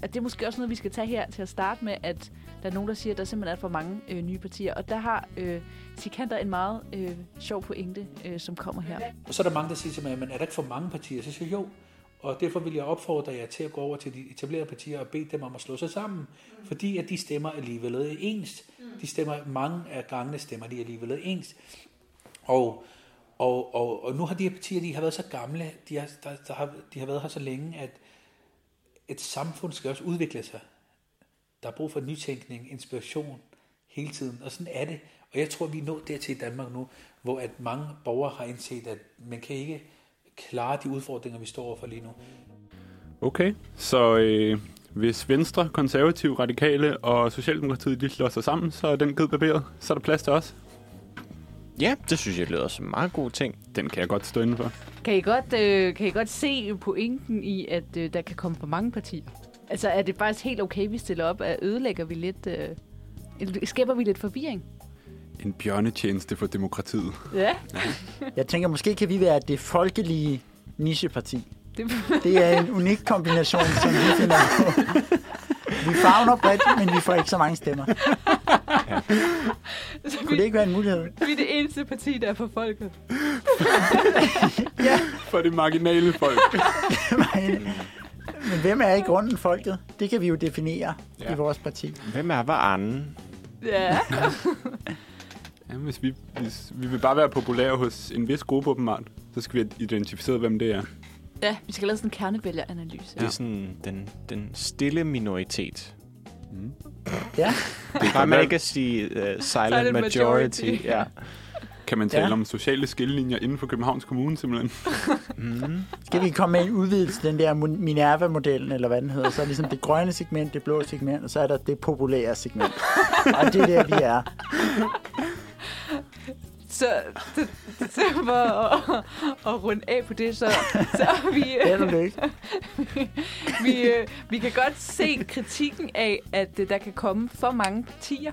at det er måske også noget, vi skal tage her til at starte med, at der er nogen, der siger, at der simpelthen er for mange øh, nye partier. Og der har øh, Sikander en meget øh, sjov pointe, øh, som kommer her. Og så er der mange, der siger til mig, men er der ikke for mange partier? Så siger jeg, jo, og derfor vil jeg opfordre jer til at gå over til de etablerede partier og bede dem om at slå sig sammen. Fordi at de stemmer alligevel ens. De stemmer, mange af gangene stemmer de alligevel ens. Og, og, og, og nu har de her partier, de har været så gamle, de har, der, der har, de har været her så længe, at et samfund skal også udvikle sig. Der er brug for nytænkning, inspiration hele tiden, og sådan er det. Og jeg tror, vi er nået dertil i Danmark nu, hvor at mange borgere har indset, at man kan ikke klare de udfordringer, vi står overfor lige nu. Okay, så øh, hvis Venstre, Konservative, Radikale og Socialdemokratiet de slår sig sammen, så er den kød barberet. Så er der plads til os. Ja, det synes jeg lyder som en meget god ting. Den kan jeg godt stå inden for. Kan I godt, øh, kan I godt se pointen i, at øh, der kan komme for mange partier? Altså, er det faktisk helt okay, vi stiller op? At ødelægger vi lidt... Øh, skaber vi lidt forvirring? En bjørnetjeneste for demokratiet. Ja. Jeg tænker, måske kan vi være det folkelige nicheparti. Det, Det er en unik kombination, som vi finder på. Vi fagner bredt, men vi får ikke så mange stemmer. Så Kunne det ikke være en mulighed? vi er det eneste parti, der er for folket. ja. For det marginale folk. Men hvem er i grunden folket? Det kan vi jo definere ja. Ja. i vores parti. Hvem er anden? Ja. Ja, hvis vi, hvis vi vil bare være populære hos en vis gruppe åbenbart, så skal vi have identificeret, hvem det er. Ja, vi skal lave sådan en kernevælgeranalyse. Det er sådan den, den stille minoritet. Mm. Ja. Det kan man ikke at sige uh, silent, Silent majority. majority. Ja. Kan man tale Ja. ja. om sociale skillelinjer inden for Københavns Kommune simpelthen? Mm. Skal vi komme med en udvidelse, den der Minerva-modellen, eller hvad den hedder? Så er ligesom det grønne segment, det blå segment, og så er der det populære segment. Og det er der, vi er. Så, så, så for at, at runde af på det, så, så er vi, lykke. vi, øh, vi kan godt se kritikken af, at øh, der kan komme for mange partier,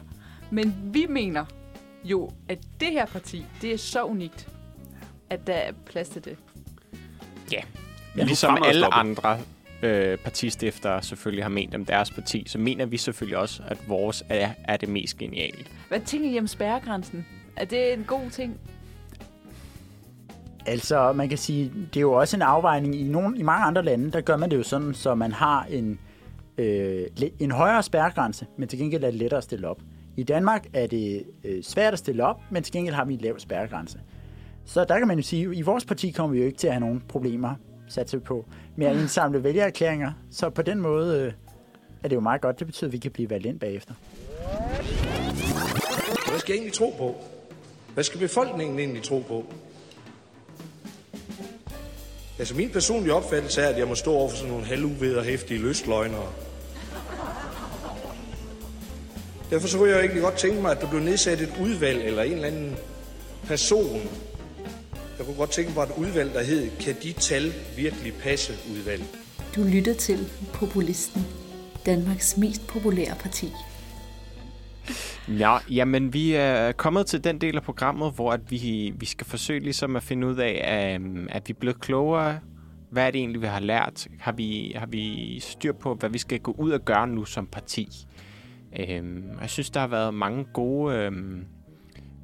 men vi mener jo, at det her parti, det er så unikt, at der er plads til det. Ja. Ligesom alle andre øh, partistiftere selvfølgelig har ment om deres parti, så mener vi selvfølgelig også, at vores er, er det mest geniale. Hvad tænker I om spærregrænsen? Er det en god ting? Altså, man kan sige, det er jo også en afvejning. I, nogle, I mange andre lande, der gør man det jo sådan, så man har en, øh, en højere spærregrænse, men til gengæld er det lettere at stille op. I Danmark er det øh, svært at stille op, men til gengæld har vi en lav spærregrænse. Så der kan man jo sige, at i vores parti kommer vi jo ikke til at have nogen problemer, satser vi på, med at indsamle vælgererklæringer. Så på den måde øh, er det jo meget godt. Det betyder, at vi kan blive valgt ind bagefter. Hvad skal jeg egentlig tro på? Hvad skal befolkningen egentlig tro på? Altså min personlige opfattelse er, at jeg må stå over for sådan nogle halvuvederhæftige løsløgnere. Derfor så kunne jeg egentlig godt tænke mig, at der blev nedsat et udvalg eller en eller anden person. Jeg kunne godt tænke mig et udvalg, der hed, kan de tal virkelig passe udvalg? Du lytter til Populisten, Danmarks mest populære parti. Nå, jamen vi er kommet til den del af programmet, hvor at vi, vi skal forsøge ligesom at finde ud af, at, at vi er blevet klogere. Hvad er det egentlig, vi har lært? Har vi, har vi styr på, hvad vi skal gå ud og gøre nu som parti? Øhm, jeg synes, der har været mange gode, øhm,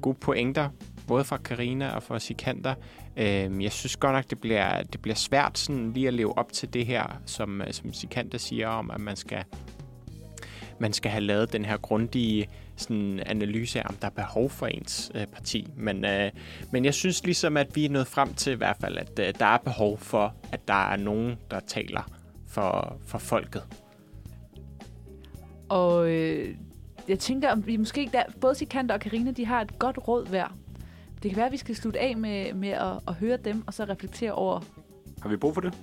gode pointer, både fra Karina og fra Sikander. Øhm, jeg synes godt nok, det bliver, det bliver svært sådan lige at leve op til det her, som, som Sikander siger om, at man skal man skal have lavet den her grundige sådan, analyse af, om der er behov for ens øh, parti. Men, øh, men jeg synes ligesom, at vi er nået frem til i hvert fald, at øh, der er behov for, at der er nogen, der taler for, for folket. Og øh, jeg tænker, om vi måske, der, både Sikander og Karina, de har et godt råd hver. Det kan være, at vi skal slutte af med, med at, at høre dem, og så reflektere over... Har vi brug for det?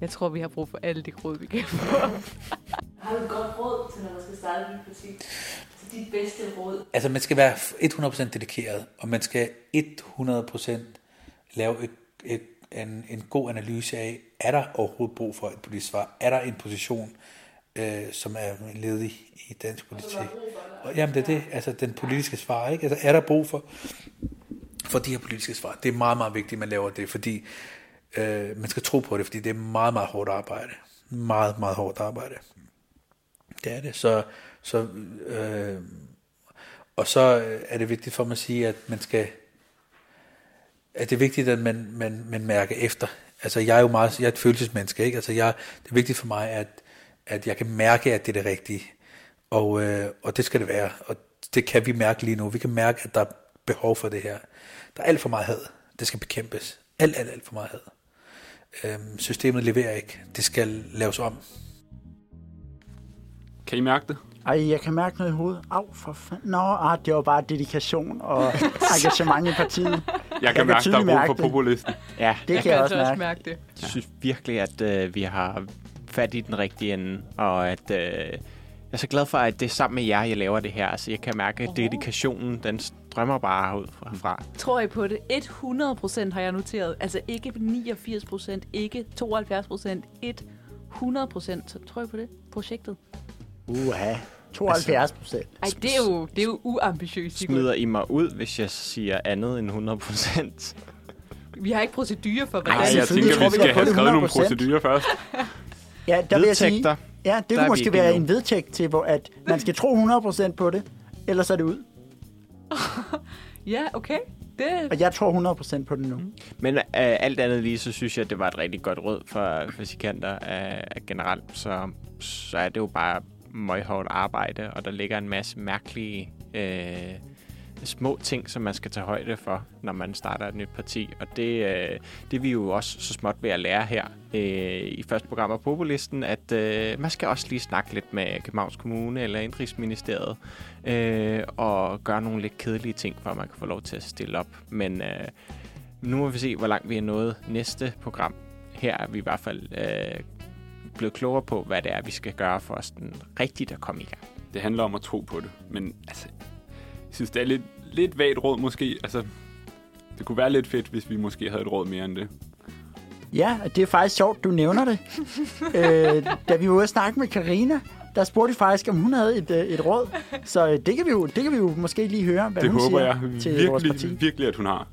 Jeg tror, vi har brug for alle de råd, vi kan få. Har du et godt råd til, når man skal starte dit parti? Til dit bedste råd? Altså, man skal være 100% dedikeret, og man skal 100% lave et, et, en, en god analyse af, er der overhovedet brug for et politisk svar? Er der en position, øh, som er ledig i dansk politik? Og, jamen, det er det, altså den politiske svar, ikke? Altså, er der brug for, for de her politiske svar? Det er meget, meget vigtigt, at man laver det, fordi øh, man skal tro på det, fordi det er meget, meget hårdt arbejde. Meget, meget hårdt arbejde. Det er det. Så, så, øh, og så øh, er det vigtigt for mig at sige, at man skal, at det er vigtigt, at man, man, man mærker efter. Altså, jeg er jo meget, jeg er et følelsesmenneske, ikke? Altså, jeg, det er vigtigt for mig, at, at jeg kan mærke, at det er det rigtige. Og, øh, og det skal det være. Og det kan vi mærke lige nu. Vi kan mærke, at der er behov for det her. Der er alt for meget had. Det skal bekæmpes. Alt, alt, alt for meget had. Øhm, systemet leverer ikke. Det skal laves om. Kan I mærke det? Ej, jeg kan mærke noget i hovedet. Au, for fanden. Nå, ah, det var bare dedikation og engagement i partiet. Jeg kan mærke, der er brug for populisten. Ja, Det jeg kan jeg altså også mærke. det. Jeg synes virkelig, at øh, vi har fat i den rigtige ende, og at øh, jeg er så glad for, at det er sammen med jer, jeg laver det her. Altså, jeg kan mærke, at dedikationen, den strømmer bare ud fra. Tror I på det? 100 procent har jeg noteret. Altså ikke 89 procent, ikke 72 procent, 100 procent. Så tror I på det? Projektet? Uha, 72 procent. Ej, det er jo, det er jo uambitiøst. Smider I mig ud, hvis jeg siger andet end 100 procent? Vi har ikke procedure for, hvordan... Nej, jeg tænker, tror vi skal på have det skrevet nogle 100%. procedurer først. Ja, der vil jeg sige, ja, det Der er kunne måske være en vedtægt til, hvor at man skal tro 100% på det, ellers er det ud. Ja, okay. Det, Og jeg tror 100% på det nu. Men øh, alt andet lige, så synes jeg, at det var et rigtig godt råd for fysikanter øh, generelt. Så, så er det jo bare møghårdt arbejde, og der ligger en masse mærkelige øh, små ting, som man skal tage højde for, når man starter et nyt parti. Og det, øh, det er vi jo også så småt ved at lære her øh, i første program af Populisten, at øh, man skal også lige snakke lidt med Københavns Kommune eller Indrigsministeriet øh, og gøre nogle lidt kedelige ting, for at man kan få lov til at stille op. Men øh, nu må vi se, hvor langt vi er nået næste program. Her er vi i hvert fald øh, blevet klogere på, hvad det er, vi skal gøre for os den rigtigt at komme i gang. Det handler om at tro på det. Men altså, jeg synes, det er lidt, lidt vagt råd måske. Altså, det kunne være lidt fedt, hvis vi måske havde et råd mere end det. Ja, det er faktisk sjovt, du nævner det. øh, da vi var ude og snakke med Karina, der spurgte vi faktisk, om hun havde et, øh, et råd. Så øh, det kan, vi jo, det kan vi jo måske lige høre, hvad det hun håber siger jeg til vores parti. virkelig, virkelig, at hun har.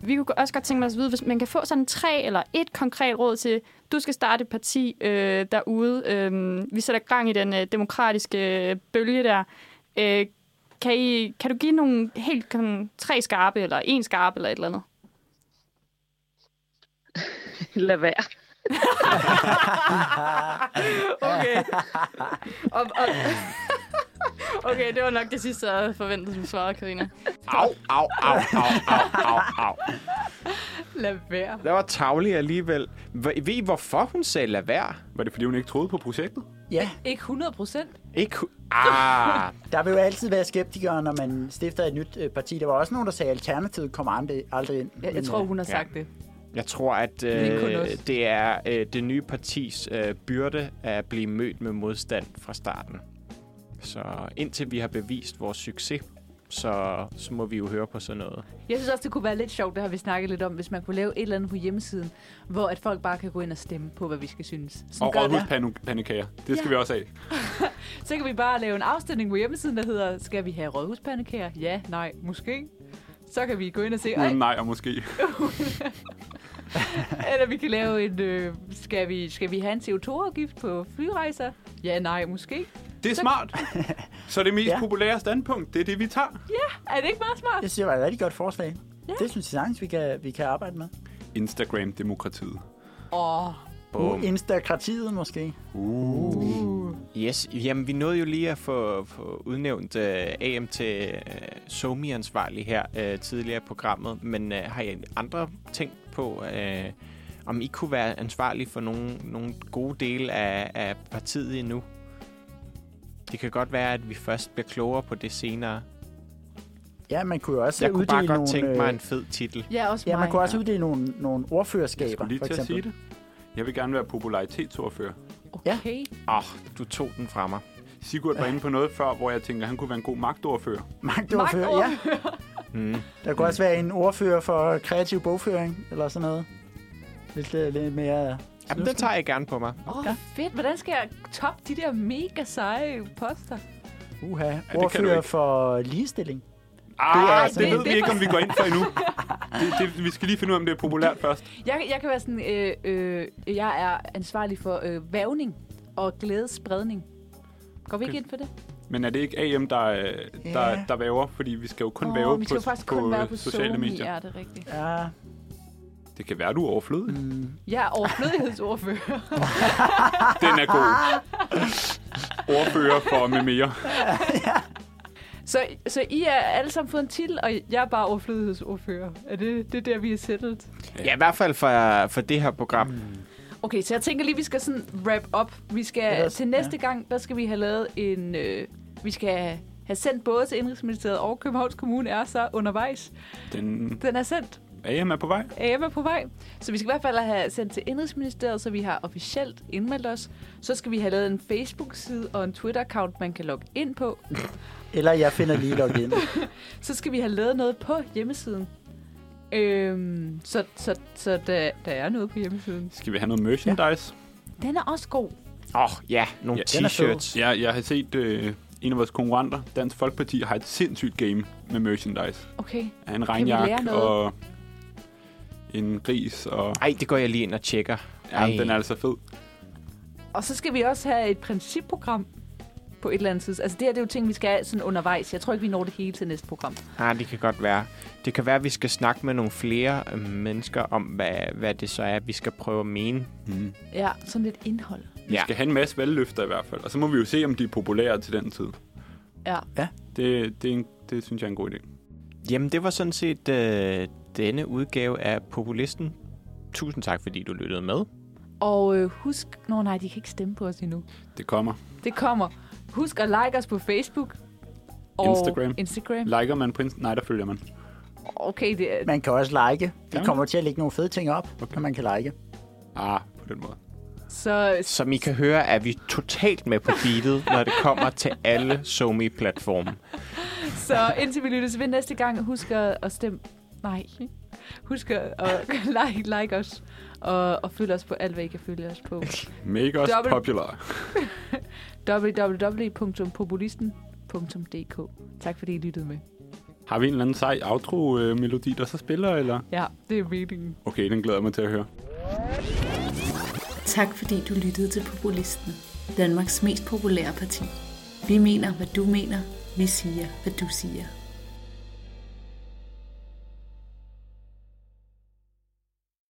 Vi kunne også godt tænke mig at vide, hvis man kan få sådan tre eller et konkret råd til, du skal starte et parti øh, derude. Øh, vi sætter gang i den øh, demokratiske øh, bølge der. Øh, kan, I, kan du give nogle helt sådan, tre skarpe, eller en skarpe, eller et eller andet? Lad være. okay. Og, og, okay, det var nok det sidste, jeg havde forventet, som svarede, Karina. Au, au, au, au, au, au, au. lad være. Det var tavlig alligevel. Ved ved I, hvorfor hun sagde lad være? Var det, fordi hun ikke troede på projektet? Ja, Ikke 100 procent. Ikke Ah, der vil jo altid være skeptikere, når man stifter et nyt øh, parti. Der var også nogen, der sagde, at Alternativet kommer aldrig, aldrig ind. Jeg, jeg tror, øh, hun har ja. sagt det. Jeg tror, at øh, det er øh, det nye partis øh, byrde at blive mødt med modstand fra starten. Så indtil vi har bevist vores succes, så, så må vi jo høre på sådan noget. Jeg synes også, det kunne være lidt sjovt, det har vi snakket lidt om, hvis man kunne lave et eller andet på hjemmesiden, hvor at folk bare kan gå ind og stemme på, hvad vi skal synes. Og gør- rådhuspandekager. Det skal Ja. vi også have. Så kan vi bare lave en afstemning på hjemmesiden, der hedder, skal vi have rådhuspandekager? Ja, nej, måske. Så kan vi gå ind og se, Uden Ej, nej og måske. eller vi kan lave en, øh, skal, vi, skal vi have en CO2-afgift på flyrejser? Ja, nej, måske. Det er Så- smart. Så det mest Ja. populære standpunkt, det er det, vi tager. Ja, er det ikke meget smart? Det synes jeg var et rigtig godt forslag. Ja. Det synes jeg sagtens, vi kan, vi kan arbejde med. Instagram-demokratiet. Åh, oh, Uh, Instakratiet måske. Uh. Yes, jamen vi nåede jo lige at få, få udnævnt uh, AM til uh, SOMI-ansvarlig her uh, tidligere i programmet, men uh, har I andre ting på, uh, om I kunne være ansvarlig for nogle, nogle gode dele af, af partiet endnu? Det kan godt være, at vi først bliver klogere på det senere. Ja, man kunne jo også Jeg kunne bare godt nogle, tænke øh, mig en fed titel. ja, også Ja, mig. man kunne også uddele nogle, nogle Jeg ordførerskaber, skulle lige for til at eksempel. sige det. Jeg vil gerne være popularitetsordfører. Okay. Åh, oh, du tog den fra mig. Sigurd var inde på noget før, hvor jeg tænker, at han kunne være en god magtordfører. Magtordfører, ja. Mm. Der kunne også være en ordfører for kreativ bogføring, eller sådan noget. Lidt, lidt, lidt mere... Jamen, den tager jeg gerne på mig. Åh, oh, fedt. Hvordan skal jeg toppe de der mega seje poster? Uha, du ordfører ikke. for ligestilling. Ah, Det er det, altså- det ved det- vi det- ikke, om vi går ind for endnu. Det, det, vi skal lige finde ud af, om det er populært først. Jeg, jeg kan være sådan, øh, øh, jeg er ansvarlig for øh, vævning og glædespredning. Går vi ikke Okay. ind for det? Men er det ikke AM, der, øh, der, Ja. der væver? Fordi vi skal jo kun Åh, væve på, på, kun være på sociale medier. Ja, det er rigtigt. Ja, Det kan være, du er overflødig. mm, Jeg er overflødighedsordfører. Den er god. Ordfører for med mere. så, så I er alle sammen fået en titel, og jeg er bare overflødighedsordfører. Er det, det er der, vi er sættet? Ja, i hvert fald for, for det her program. Okay, så jeg tænker lige, vi skal sådan wrap up. Vi skal Ellers- til næste gang, der skal vi have lavet en... Øh, vi skal have sendt både til Indrigsministeriet og Københavns Kommune er så undervejs. Den Den er sendt. AM er på vej. AM er på vej. Så vi skal i hvert fald have sendt til Indrigsministeriet, så vi har officielt indmeldt os. Så skal vi have lavet en Facebook-side og en Twitter-account, man kan logge ind på. eller jeg finder lige login. Så skal vi have lavet noget på hjemmesiden. Øhm, så så, så der, der er noget på hjemmesiden. Skal vi have noget merchandise? Den er også god. Åh, oh, ja, nogle Ja, t-shirts. Ja, jeg har set øh, en af vores konkurrenter, Dansk Folkeparti, har et sindssygt game med merchandise. Okay. Af en regnjakke noget? og en gris. Og, Ej, det går jeg lige ind og tjekker. ja, Ej. den er altså fed. Og så skal vi også have et principprogram på et eller andet tidspunkt. Altså det her det er jo ting, vi skal have sådan undervejs. Jeg tror ikke, vi når det hele til næste program. Ah, det kan godt være. Det kan være, at vi skal snakke med nogle flere øh, mennesker om, hvad, hvad det så er, vi skal prøve at mene. Mm. Ja, sådan lidt indhold. Vi Ja. skal have en masse valgløfter i hvert fald. Og så må vi jo se, om de er populære til den tid. Ja. Det, det, er en, det synes jeg er en god idé. Jamen, det var sådan set øh, denne udgave af Populisten. Tusind tak, fordi du lyttede med. Og øh, husk... Nå nej, de kan ikke stemme på os endnu. Det kommer. Det kommer. Husk at like os på Facebook. Og Instagram. Instagram. Liker man på Insta? Nej, der følger man. Okay, det er... Man kan også like. Vi kommer til at lægge nogle fede ting op, okay. man kan like. Ah, på den måde. Så Som I kan høre, er vi totalt med på beatet, når det kommer til alle SoMe-platforme. Så indtil vi lyttes ved næste gang, husk at stemme... Nej. Husk at at like, like os. Og, og følg os på alt, hvad I kan følge os på. Make us Dobbelt- popular. www.populisten.dk Tak fordi I lyttede med. Har vi en eller anden sej outro-melodi, der så spiller, eller? Ja, det er meningen. Okay, den glæder jeg mig til at høre. Tak fordi du lyttede til Populisten, Danmarks mest populære parti. Vi mener, hvad du mener. Vi siger, hvad du siger.